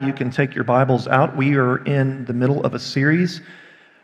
You can take your Bibles out. We are in the middle of a series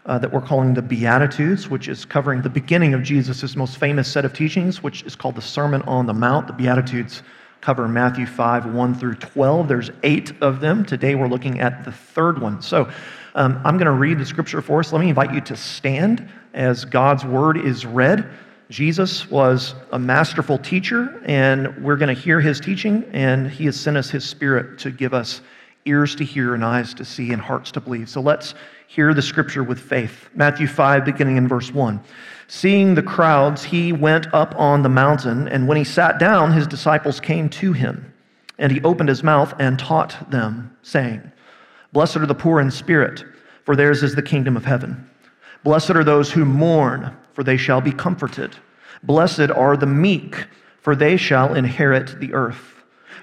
uh, that we're calling the Beatitudes, which is covering the beginning of Jesus' most famous set of teachings, which is called the Sermon on the Mount. The Beatitudes cover Matthew 5, 1 through 12. There's eight of them. Today we're looking at the third one. So um, I'm going to read the scripture for us. Let me invite you to stand as God's word is read. Jesus was a masterful teacher, and we're going to hear his teaching, and he has sent us his spirit to give us ears to hear and eyes to see and hearts to believe. So let's hear the scripture with faith. Matthew 5, beginning in verse 1. Seeing the crowds, he went up on the mountain, and when he sat down, his disciples came to him. And he opened his mouth and taught them, saying, Blessed are the poor in spirit, for theirs is the kingdom of heaven. Blessed are those who mourn, for they shall be comforted. Blessed are the meek, for they shall inherit the earth.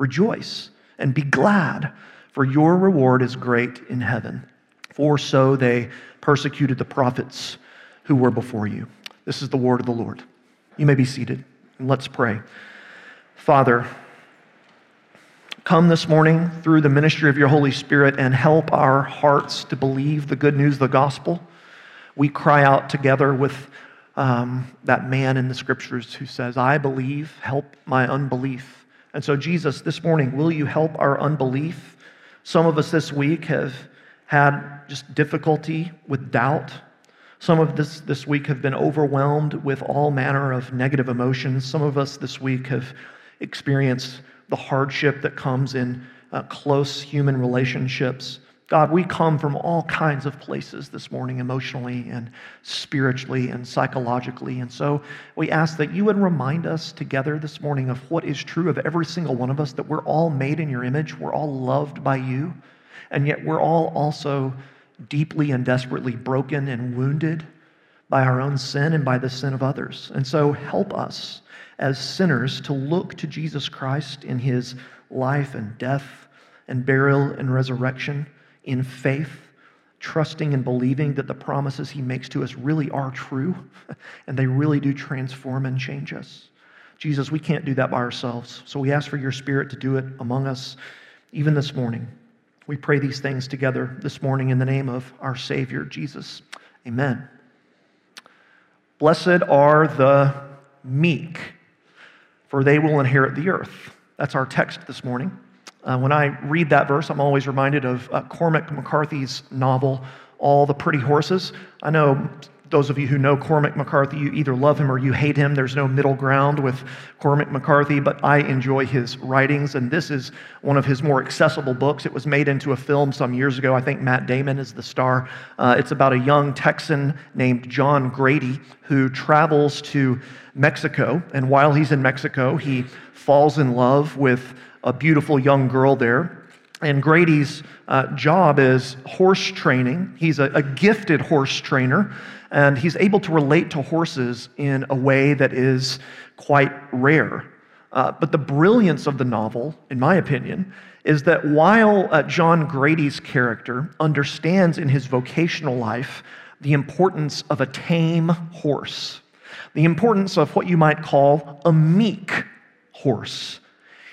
Rejoice and be glad, for your reward is great in heaven. For so they persecuted the prophets who were before you. This is the word of the Lord. You may be seated, and let's pray. Father, come this morning through the ministry of your Holy Spirit and help our hearts to believe the good news of the gospel. We cry out together with um, that man in the scriptures who says, I believe, help my unbelief. And so, Jesus, this morning, will you help our unbelief? Some of us this week have had just difficulty with doubt. Some of this this week have been overwhelmed with all manner of negative emotions. Some of us this week have experienced the hardship that comes in uh, close human relationships. God, we come from all kinds of places this morning, emotionally and spiritually and psychologically. And so we ask that you would remind us together this morning of what is true of every single one of us that we're all made in your image, we're all loved by you, and yet we're all also deeply and desperately broken and wounded by our own sin and by the sin of others. And so help us as sinners to look to Jesus Christ in his life and death and burial and resurrection in faith, trusting and believing that the promises he makes to us really are true and they really do transform and change us. Jesus, we can't do that by ourselves. So we ask for your spirit to do it among us even this morning. We pray these things together this morning in the name of our Savior, Jesus. Amen. Blessed are the meek, for they will inherit the earth. That's our text this morning. Uh, when I read that verse, I'm always reminded of uh, Cormac McCarthy's novel, All the Pretty Horses. I know those of you who know Cormac McCarthy, you either love him or you hate him. There's no middle ground with Cormac McCarthy, but I enjoy his writings, and this is one of his more accessible books. It was made into a film some years ago. I think Matt Damon is the star. Uh, it's about a young Texan named John Grady who travels to Mexico, and while he's in Mexico, he falls in love with a beautiful young girl there. And Grady's uh, job is horse training. He's a, a gifted horse trainer, and he's able to relate to horses in a way that is quite rare. Uh, but the brilliance of the novel, in my opinion, is that while uh, John Grady's character understands in his vocational life the importance of a tame horse, the importance of what you might call a meek horse,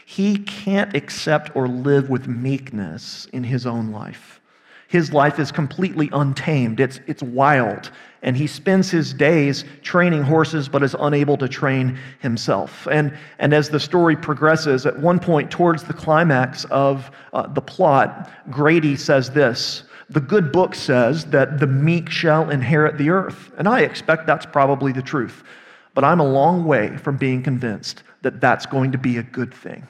he can't accept or live with meekness in his own life. His life is completely untamed, it's, it's wild, and he spends his days training horses but is unable to train himself. And, and as the story progresses, at one point towards the climax of uh, the plot, Grady says this The good book says that the meek shall inherit the earth. And I expect that's probably the truth. But I'm a long way from being convinced that that's going to be a good thing.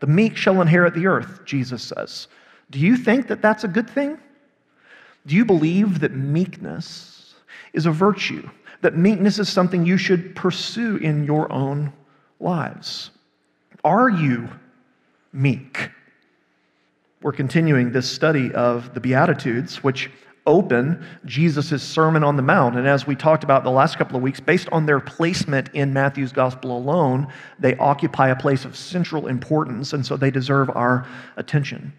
The meek shall inherit the earth, Jesus says. Do you think that that's a good thing? Do you believe that meekness is a virtue? That meekness is something you should pursue in your own lives? Are you meek? We're continuing this study of the Beatitudes, which open Jesus' Sermon on the Mount. And as we talked about the last couple of weeks, based on their placement in Matthew's Gospel alone, they occupy a place of central importance, and so they deserve our attention.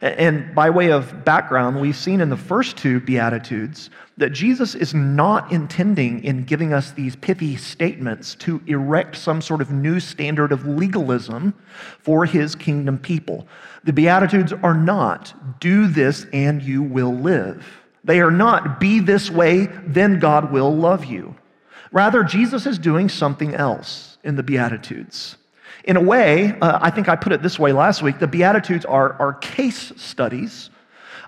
And by way of background, we've seen in the first two Beatitudes that Jesus is not intending in giving us these pithy statements to erect some sort of new standard of legalism for his kingdom people. The Beatitudes are not, do this and you will live. They are not, be this way, then God will love you. Rather, Jesus is doing something else in the Beatitudes. In a way, uh, I think I put it this way last week the Beatitudes are, are case studies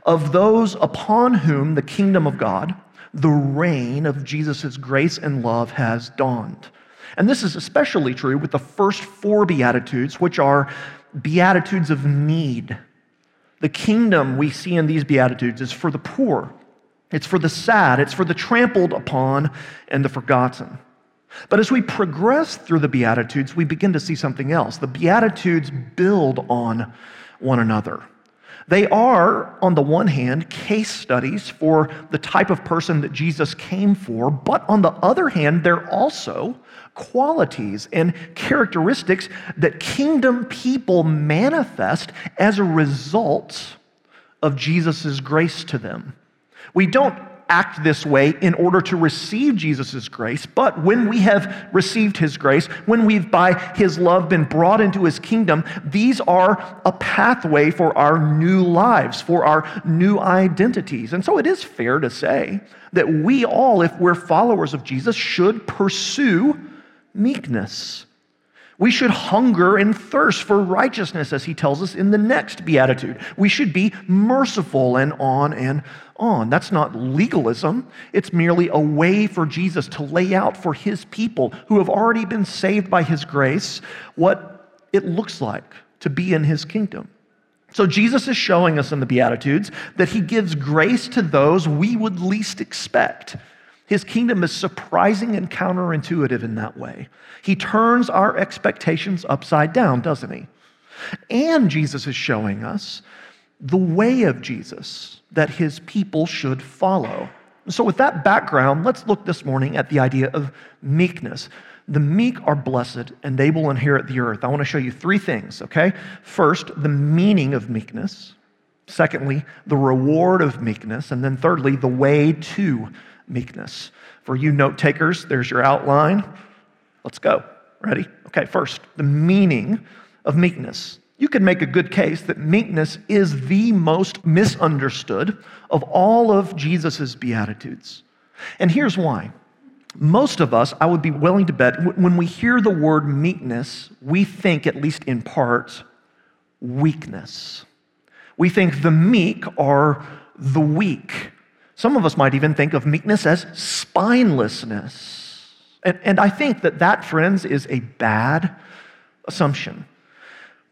of those upon whom the kingdom of God, the reign of Jesus' grace and love has dawned. And this is especially true with the first four Beatitudes, which are Beatitudes of need. The kingdom we see in these Beatitudes is for the poor, it's for the sad, it's for the trampled upon and the forgotten. But as we progress through the Beatitudes, we begin to see something else. The Beatitudes build on one another. They are, on the one hand, case studies for the type of person that Jesus came for, but on the other hand, they're also qualities and characteristics that kingdom people manifest as a result of Jesus' grace to them. We don't act this way in order to receive Jesus' grace, but when we have received his grace, when we've by his love been brought into his kingdom, these are a pathway for our new lives, for our new identities. And so it is fair to say that we all, if we're followers of Jesus, should pursue meekness. We should hunger and thirst for righteousness, as he tells us in the next beatitude. We should be merciful and on and on. That's not legalism. It's merely a way for Jesus to lay out for his people who have already been saved by his grace what it looks like to be in his kingdom. So Jesus is showing us in the Beatitudes that he gives grace to those we would least expect. His kingdom is surprising and counterintuitive in that way. He turns our expectations upside down, doesn't he? And Jesus is showing us the way of Jesus that his people should follow. So, with that background, let's look this morning at the idea of meekness. The meek are blessed and they will inherit the earth. I want to show you three things, okay? First, the meaning of meekness. Secondly, the reward of meekness. And then thirdly, the way to meekness. For you note takers, there's your outline. Let's go. Ready? Okay, first, the meaning of meekness. You could make a good case that meekness is the most misunderstood of all of Jesus' Beatitudes. And here's why. Most of us, I would be willing to bet, when we hear the word meekness, we think, at least in part, weakness. We think the meek are the weak. Some of us might even think of meekness as spinelessness. And, and I think that that, friends, is a bad assumption.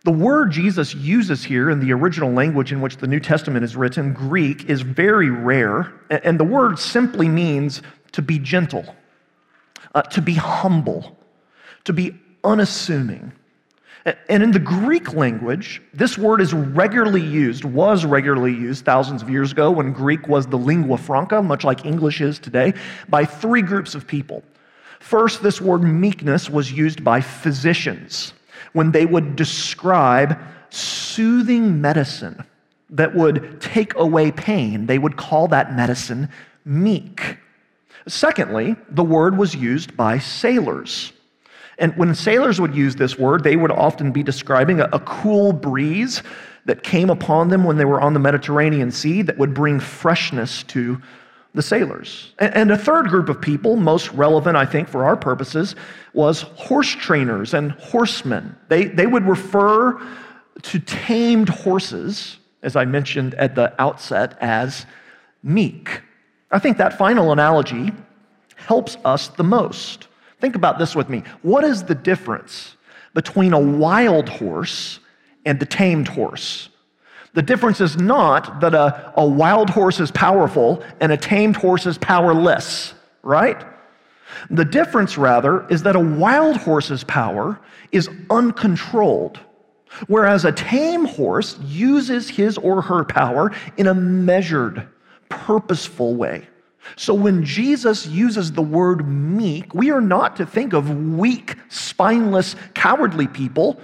The word Jesus uses here in the original language in which the New Testament is written, Greek, is very rare. And the word simply means to be gentle, uh, to be humble, to be unassuming. And in the Greek language, this word is regularly used, was regularly used thousands of years ago when Greek was the lingua franca, much like English is today, by three groups of people. First, this word meekness was used by physicians when they would describe soothing medicine that would take away pain. They would call that medicine meek. Secondly, the word was used by sailors and when sailors would use this word, they would often be describing a, a, cool breeze that came upon them when they were on the Mediterranean Sea that would bring freshness to the sailors. And, and a third group of people, most relevant, I think, for our purposes, was horse trainers and horsemen. They, they would refer to tamed horses, as I mentioned at the outset, as meek. I think that final analogy helps us the most. Think about this with me. What is the difference between a wild horse and a tamed horse? The difference is not that a, a wild horse is powerful and a tamed horse is powerless, right? The difference, rather, is that a wild horse's power is uncontrolled. Whereas a tame horse uses his or her power in a measured, purposeful way. So when Jesus uses the word meek, we are not to think of weak, spineless, cowardly people.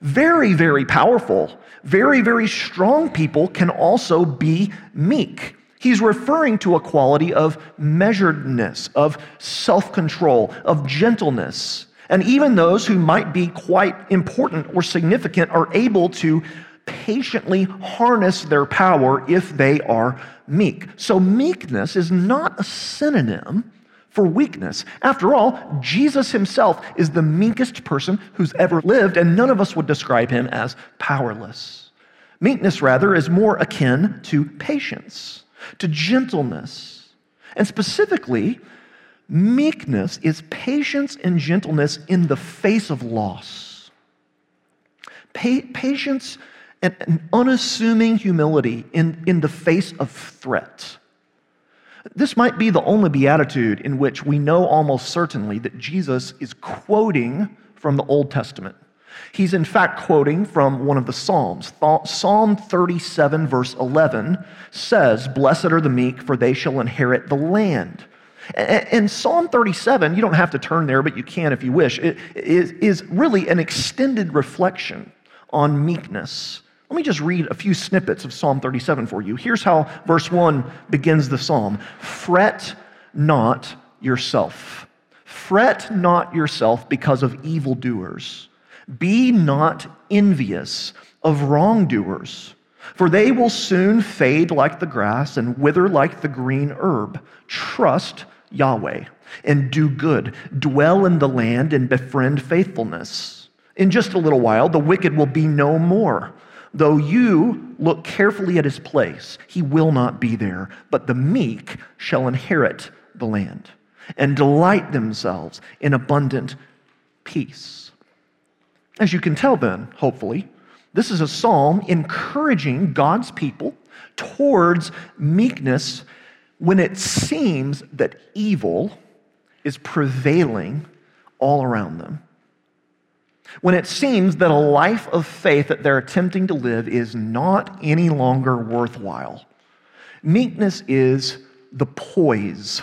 Very, very powerful, very, very strong people can also be meek. He's referring to a quality of measuredness, of self control, of gentleness. And even those who might be quite important or significant are able to patiently harness their power if they are meek. So, meekness is not a synonym for weakness. After all, Jesus himself is the meekest person who's ever lived, and none of us would describe him as powerless. Meekness, rather, is more akin to patience, to gentleness, and specifically, Meekness is patience and gentleness in the face of loss. Pa- patience and, and unassuming humility in, in the face of threat. This might be the only beatitude in which we know almost certainly that Jesus is quoting from the Old Testament. He's in fact quoting from one of the Psalms. Psalm 37, verse 11 says, Blessed are the meek, for they shall inherit the land. And Psalm 37, you don't have to turn there, but you can if you wish, it is really an extended reflection on meekness. Let me just read a few snippets of Psalm 37 for you. Here's how verse 1 begins the psalm Fret not yourself. Fret not yourself because of evildoers. Be not envious of wrongdoers, for they will soon fade like the grass and wither like the green herb. Trust Yahweh and do good, dwell in the land and befriend faithfulness. In just a little while, the wicked will be no more. Though you look carefully at his place, he will not be there, but the meek shall inherit the land and delight themselves in abundant peace. As you can tell, then, hopefully, this is a psalm encouraging God's people towards meekness when it seems that evil is prevailing all around them. When it seems that a life of faith that they're attempting to live is not any longer worthwhile. Meekness is the poise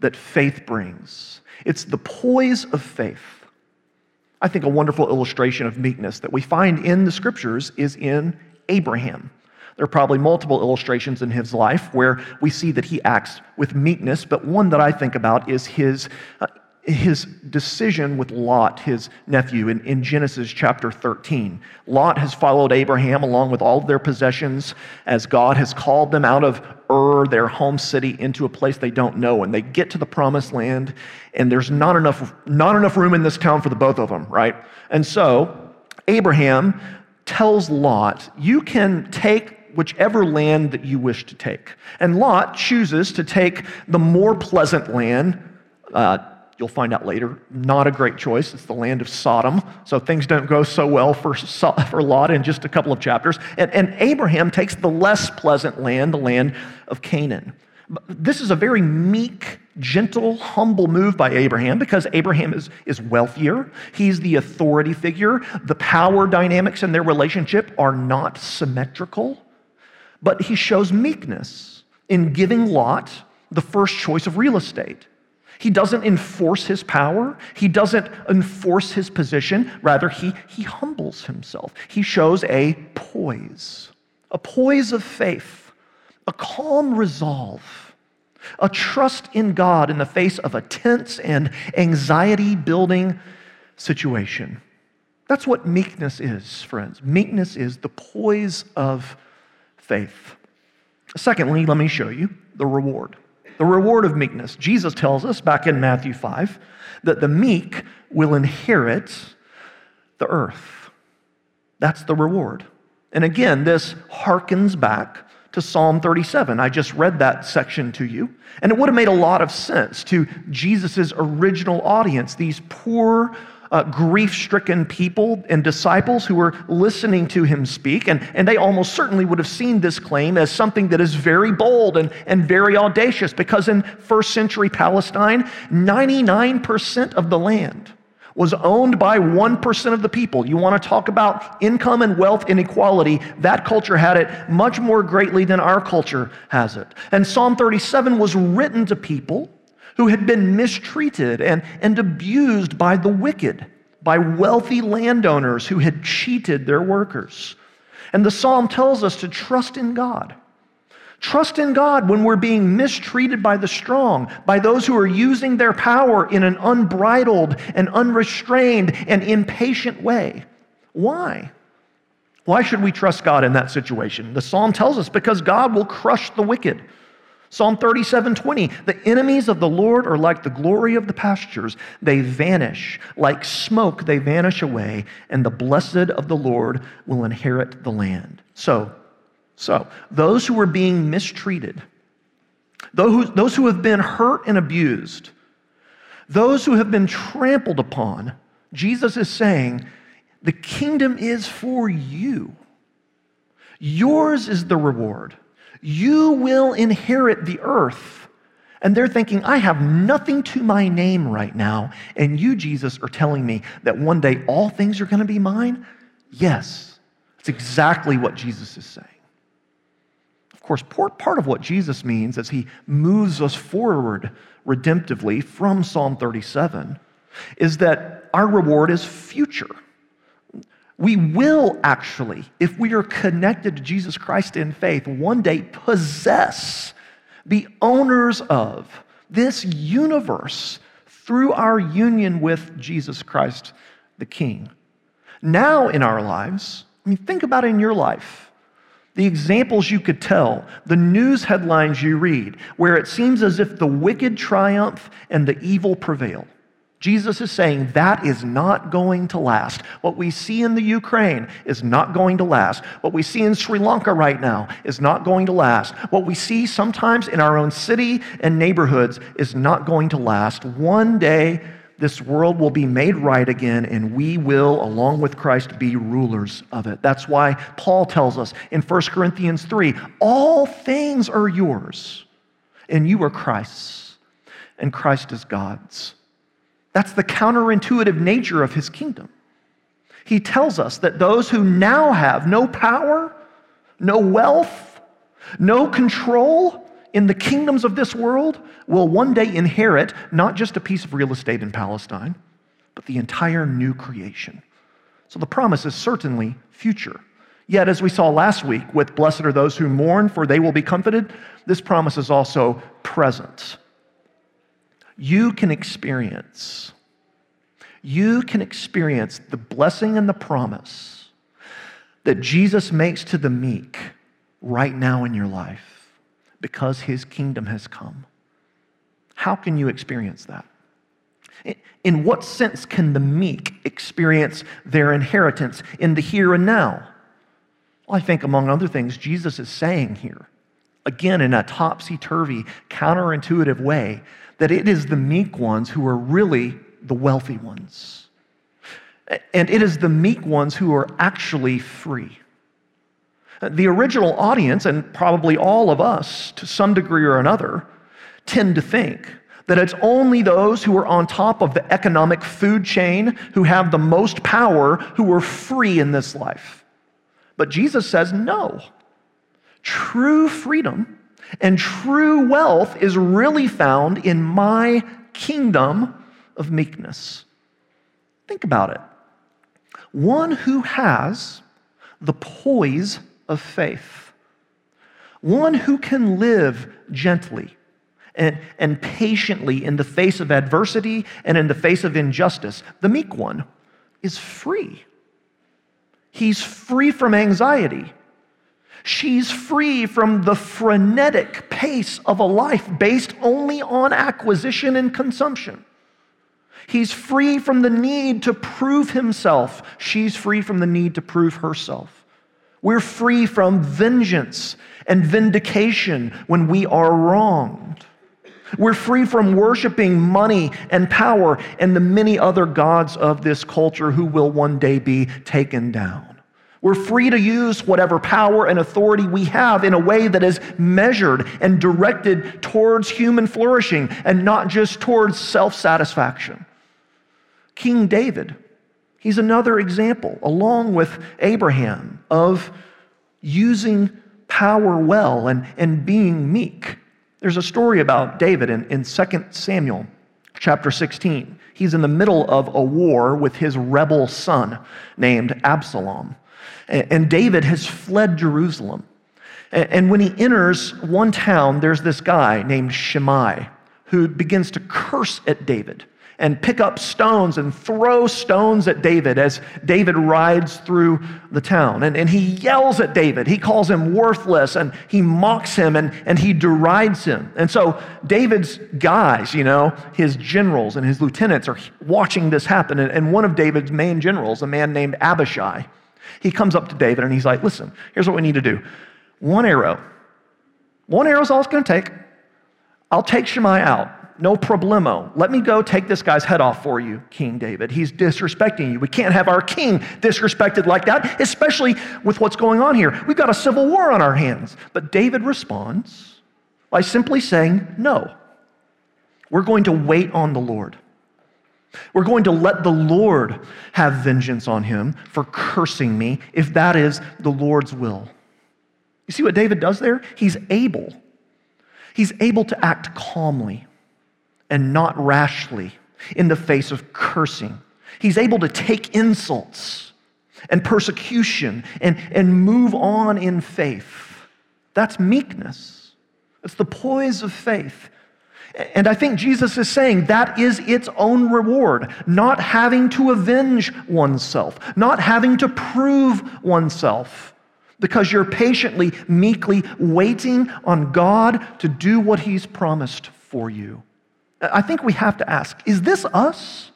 that faith brings. It's the poise of faith. I think a wonderful illustration of meekness that we find in the scriptures is in Abraham. There are probably multiple illustrations in his life where we see that he acts with meekness, but one that I think about is his, uh, his decision with Lot, his nephew, in, in Genesis chapter 13. Lot has followed Abraham along with all of their possessions as God has called them out of Ur, their home city, into a place they don't know. And they get to the promised land, and there's not enough, not enough room in this town for the both of them, right? And so Abraham tells Lot, You can take whichever land that you wish to take. And Lot chooses to take the more pleasant land. Uh, you'll find out later, not a great choice. It's the land of Sodom. So things don't go so well for, for Lot in just a couple of chapters. And, and Abraham takes the less pleasant land, the land of Canaan. This is a very meek, gentle, humble move by Abraham because Abraham is, is wealthier. He's the authority figure. The power dynamics in their relationship are not symmetrical. But he shows meekness in giving Lot the first choice of real estate. He doesn't enforce his power. He doesn't enforce his position. Rather, he, he humbles himself. He shows a poise, a poise of faith, a calm resolve, a trust in God in the face of a tense and anxiety building situation. That's what meekness is, friends. Meekness is the poise of faith. Secondly, let me show you the reward. The reward of meekness. Jesus tells us back in Matthew 5 that the meek will inherit the earth. That's the reward. And again, this harkens back to Psalm 37. I just read that section to you. And it would have made a lot of sense to Jesus' original audience, these poor, uh, grief stricken people and disciples who were listening to him speak. And, and they almost certainly would have seen this claim as something that is very bold and, and very audacious because in first century Palestine, 99% of the land was owned by 1% of the people. You want to talk about income and wealth inequality, that culture had it much more greatly than our culture has it. And Psalm 37 was written to people who had been mistreated and, and abused by the wicked, by wealthy landowners who had cheated their workers. And the psalm tells us to trust in God Trust in God when we're being mistreated by the strong, by those who are using their power in an unbridled and unrestrained and impatient way. Why? Why should we trust God in that situation? The psalm tells us because God will crush the wicked. Psalm 37 20, the enemies of the Lord are like the glory of the pastures. They vanish. Like smoke, they vanish away, and the blessed of the Lord will inherit the land. So, so, those who are being mistreated, those who have been hurt and abused, those who have been trampled upon, Jesus is saying, the kingdom is for you. Yours is the reward. You will inherit the earth. And they're thinking, I have nothing to my name right now. And you, Jesus, are telling me that one day all things are going to be mine? Yes. That's exactly what Jesus is saying. Of course, part of what Jesus means as he moves us forward redemptively from Psalm 37 is that our reward is future. We will actually, if we are connected to Jesus Christ in faith, one day possess, be owners of this universe through our union with Jesus Christ the King. Now in our lives, I mean, think about it in your life the examples you could tell, the news headlines you read, where it seems as if the wicked triumph and the evil prevail. Jesus is saying that is not going to last. What we see in the Ukraine is not going to last. What we see in Sri Lanka right now is not going to last. What we see sometimes in our own city and neighborhoods is not going to last. One day, this world will be made right again, and we will, along with Christ, be rulers of it. That's why Paul tells us in 1 Corinthians 3 all things are yours, and you are Christ's, and Christ is God's. That's the counterintuitive nature of his kingdom. He tells us that those who now have no power, no wealth, no control, in the kingdoms of this world will one day inherit not just a piece of real estate in Palestine, but the entire new creation. So the promise is certainly future. Yet, as we saw last week with Blessed are those who mourn, for they will be comforted, this promise is also present. You can experience, you can experience the blessing and the promise that Jesus makes to the meek right now in your life because his kingdom has come. How can you experience that? In what sense can the meek experience their inheritance in the here and now? Well, I think, among other things, Jesus is saying here, again in a topsy turvy, counterintuitive way, that it is the meek ones who are really the wealthy ones. And it is the meek ones who are actually free. The original audience, and probably all of us to some degree or another, tend to think that it's only those who are on top of the economic food chain who have the most power who are free in this life. But Jesus says no. True freedom and true wealth is really found in my kingdom of meekness. Think about it. One who has the poise of faith. One who can live gently and, and patiently in the face of adversity and in the face of injustice. The meek one is free. He's free from anxiety. She's free from the frenetic pace of a life based only on acquisition and consumption. He's free from the need to prove himself. She's free from the need to prove herself. We're free from vengeance and vindication when we are wronged. We're free from worshiping money and power and the many other gods of this culture who will one day be taken down. We're free to use whatever power and authority we have in a way that is measured and directed towards human flourishing and not just towards self satisfaction. King David, he's another example, along with Abraham, of using power well and, and being meek. There's a story about David in, in 2 Samuel chapter 16. He's in the middle of a war with his rebel son named Absalom. And David has fled Jerusalem. And when he enters one town, there's this guy named Shimei who begins to curse at David and pick up stones and throw stones at David as David rides through the town. And, and he yells at David. He calls him worthless and he mocks him and, and he derides him. And so David's guys, you know, his generals and his lieutenants are watching this happen. And, and one of David's main generals, a man named Abishai, he comes up to David and he's like, listen, here's what we need to do. One arrow. One arrow is all it's going to take. I'll take Shimei out. No problemo. Let me go take this guy's head off for you, King David. He's disrespecting you. We can't have our king disrespected like that, especially with what's going on here. We've got a civil war on our hands. But David responds by simply saying, No. We're going to wait on the Lord. We're going to let the Lord have vengeance on him for cursing me if that is the Lord's will. You see what David does there? He's able. He's able to act calmly and not rashly in the face of cursing. He's able to take insults and persecution and, and move on in faith. That's meekness. It's the poise of faith. And I think Jesus is saying that is its own reward. Not having to avenge oneself, not having to prove oneself, because you're patiently, meekly waiting on God to do what He's promised for you. I think we have to ask is this us?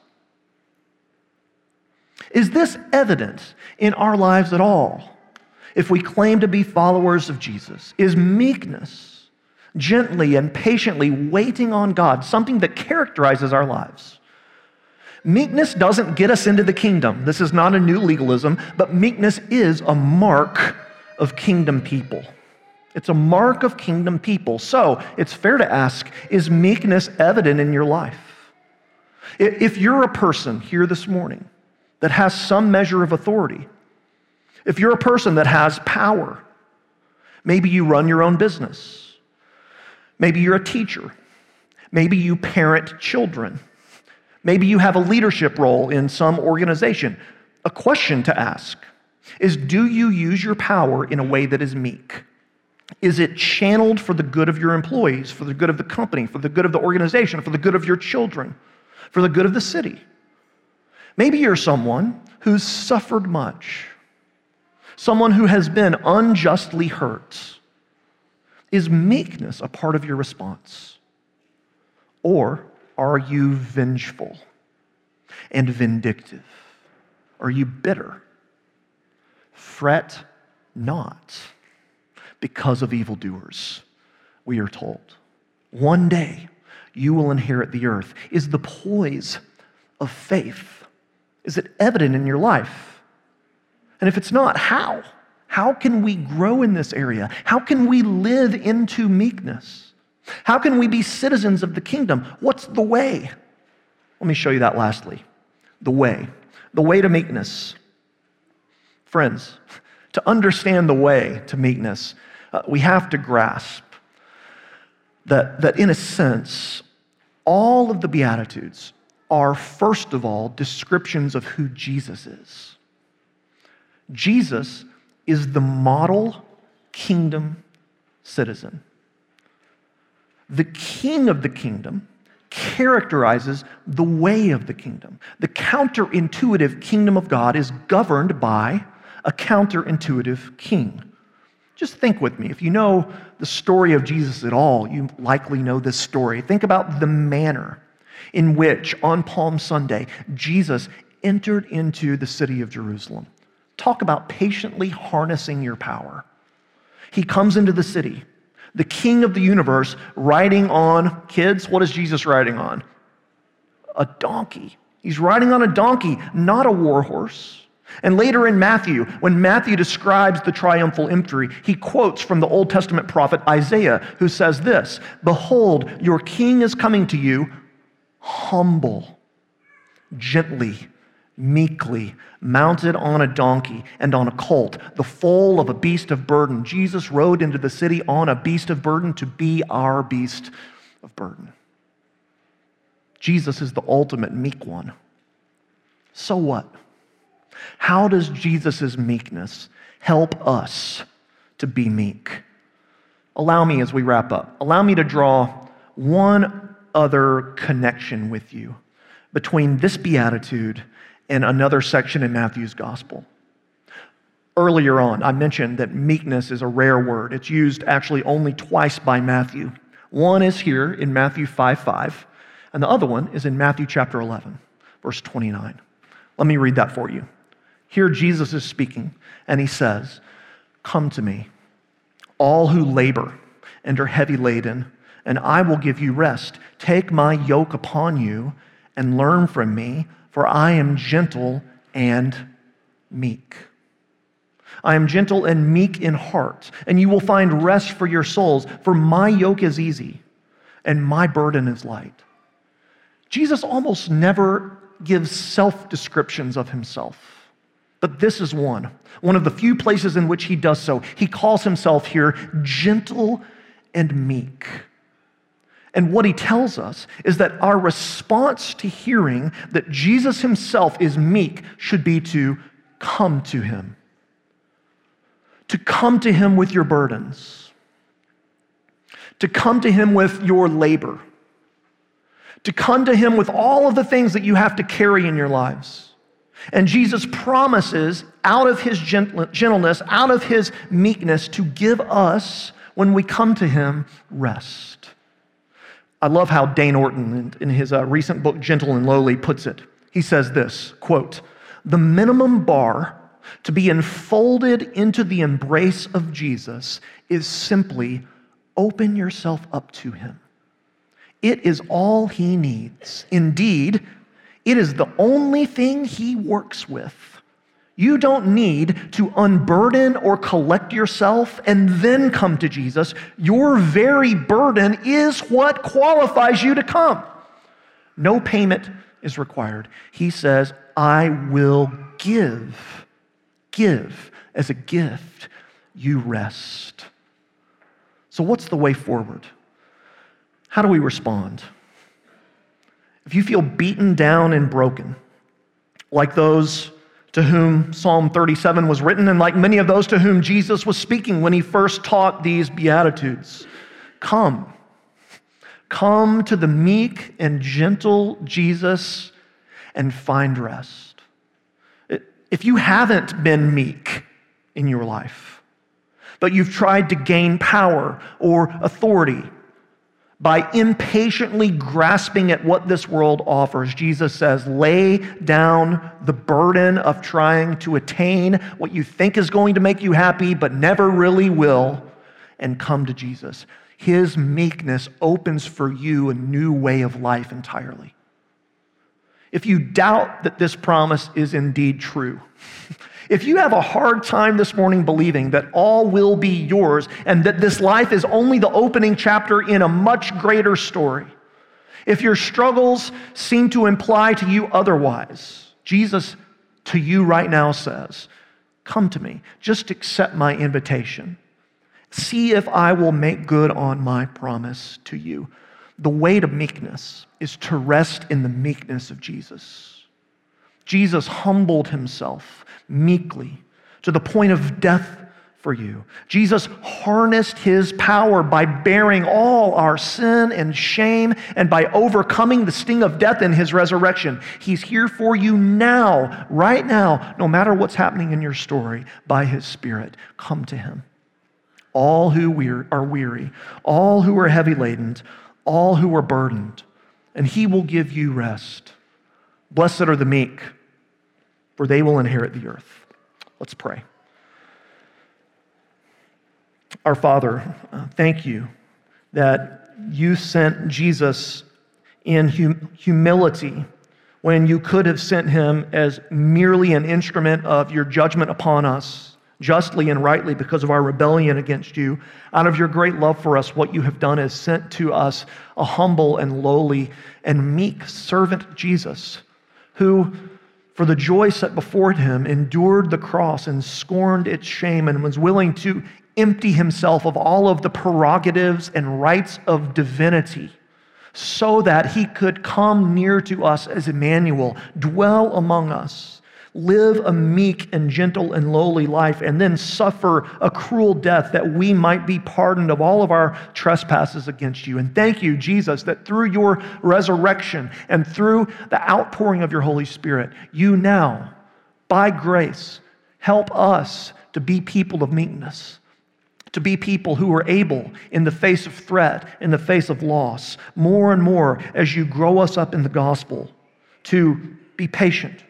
Is this evident in our lives at all? If we claim to be followers of Jesus, is meekness, gently and patiently waiting on God, something that characterizes our lives? Meekness doesn't get us into the kingdom. This is not a new legalism, but meekness is a mark of kingdom people. It's a mark of kingdom people. So it's fair to ask is meekness evident in your life? If you're a person here this morning that has some measure of authority, if you're a person that has power, maybe you run your own business, maybe you're a teacher, maybe you parent children, maybe you have a leadership role in some organization, a question to ask is do you use your power in a way that is meek? Is it channeled for the good of your employees, for the good of the company, for the good of the organization, for the good of your children, for the good of the city? Maybe you're someone who's suffered much, someone who has been unjustly hurt. Is meekness a part of your response? Or are you vengeful and vindictive? Are you bitter? Fret not because of evildoers, we are told. One day you will inherit the earth. Is the poise of faith, is it evident in your life? And if it's not, how? How can we grow in this area? How can we live into meekness? How can we be citizens of the kingdom? What's the way? Let me show you that lastly. The way. The way to meekness. Friends, to understand the way to meekness, uh, we have to grasp that, that, in a sense, all of the Beatitudes are, first of all, descriptions of who Jesus is. Jesus is the model kingdom citizen. The king of the kingdom characterizes the way of the kingdom. The counterintuitive kingdom of God is governed by a counterintuitive king. Just think with me. If you know the story of Jesus at all, you likely know this story. Think about the manner in which, on Palm Sunday, Jesus entered into the city of Jerusalem. Talk about patiently harnessing your power. He comes into the city, the king of the universe, riding on, kids, what is Jesus riding on? A donkey. He's riding on a donkey, not a war horse. And later in Matthew, when Matthew describes the triumphal entry, he quotes from the Old Testament prophet Isaiah, who says this Behold, your king is coming to you, humble, gently, meekly, mounted on a donkey and on a colt, the foal of a beast of burden. Jesus rode into the city on a beast of burden to be our beast of burden. Jesus is the ultimate meek one. So what? How does Jesus' meekness help us to be meek? Allow me, as we wrap up, allow me to draw one other connection with you between this beatitude and another section in Matthew's gospel. Earlier on, I mentioned that meekness is a rare word. It's used actually only twice by Matthew. One is here in Matthew 5 5, and the other one is in Matthew chapter 11, verse 29. Let me read that for you. Here, Jesus is speaking, and he says, Come to me, all who labor and are heavy laden, and I will give you rest. Take my yoke upon you and learn from me, for I am gentle and meek. I am gentle and meek in heart, and you will find rest for your souls, for my yoke is easy and my burden is light. Jesus almost never gives self descriptions of himself. But this is one, one of the few places in which he does so. He calls himself here gentle and meek. And what he tells us is that our response to hearing that Jesus himself is meek should be to come to him. To come to him with your burdens. To come to him with your labor. To come to him with all of the things that you have to carry in your lives. And Jesus promises, out of his gentleness, out of his meekness, to give us, when we come to him, rest. I love how Dane Ortlund, in his uh, recent book, Gentle and Lowly, puts it. He says this quote, The minimum bar to be enfolded into the embrace of Jesus is simply open yourself up to him. It is all he needs. Indeed, it is the only thing he works with. You don't need to unburden or collect yourself and then come to Jesus. Your very burden is what qualifies you to come. No payment is required. He says, I will give, give as a gift, you rest. So, what's the way forward? How do we respond? If you feel beaten down and broken, like those to whom Psalm 37 was written, and like many of those to whom Jesus was speaking when he first taught these Beatitudes. Come. Come to the meek and gentle Jesus and find rest. If you haven't been meek in your life, but you've tried to gain power or authority by impatiently grasping at what this world offers, Jesus says, lay down the burden of trying to attain what you think is going to make you happy, but never really will, and come to Jesus. His meekness opens for you a new way of life entirely. If you doubt that this promise is indeed true, If you have a hard time this morning believing that all will be yours and that this life is only the opening chapter in a much greater story, if your struggles seem to imply to you otherwise, Jesus to you right now says, Come to me. Just accept my invitation. See if I will make good on my promise to you. The way to meekness is to rest in the meekness of Jesus. Jesus humbled himself meekly to the point of death for you. Jesus harnessed his power by bearing all our sin and shame and by overcoming the sting of death in his resurrection. He's here for you now, right now, no matter what's happening in your story, by his Spirit. Come to him. All who are weary, all who are heavy laden, all who are burdened, and he will give you rest. Blessed are the meek for they will inherit the earth. Let's pray. Our Father, uh, thank you that you sent Jesus in hum- humility when you could have sent him as merely an instrument of your judgment upon us, justly and rightly because of our rebellion against you. Out of your great love for us, what you have done is sent to us a humble and lowly and meek servant Jesus who, for the joy set before him, endured the cross and scorned its shame and was willing to empty himself of all of the prerogatives and rights of divinity so that he could come near to us as Emmanuel, dwell among us, live a meek and gentle and lowly life, and then suffer a cruel death that we might be pardoned of all of our trespasses against you. And thank you, Jesus, that through your resurrection and through the outpouring of your Holy Spirit, you now, by grace, help us to be people of meekness to be people who are able, in the face of threat, in the face of loss, more and more as you grow us up in the gospel, to be patient,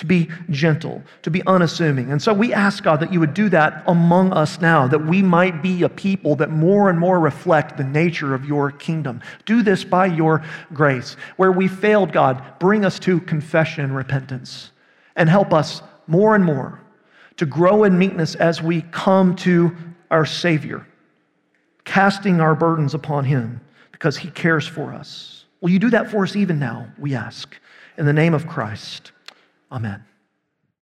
to be gentle, to be unassuming. And so we ask God that you would do that among us now, that we might be a people that more and more reflect the nature of your kingdom. Do this by your grace. Where we failed, God, bring us to confession and repentance and help us more and more to grow in meekness as we come to our Savior, casting our burdens upon Him because He cares for us. Will you do that for us even now, we ask? In the name of Christ, amen.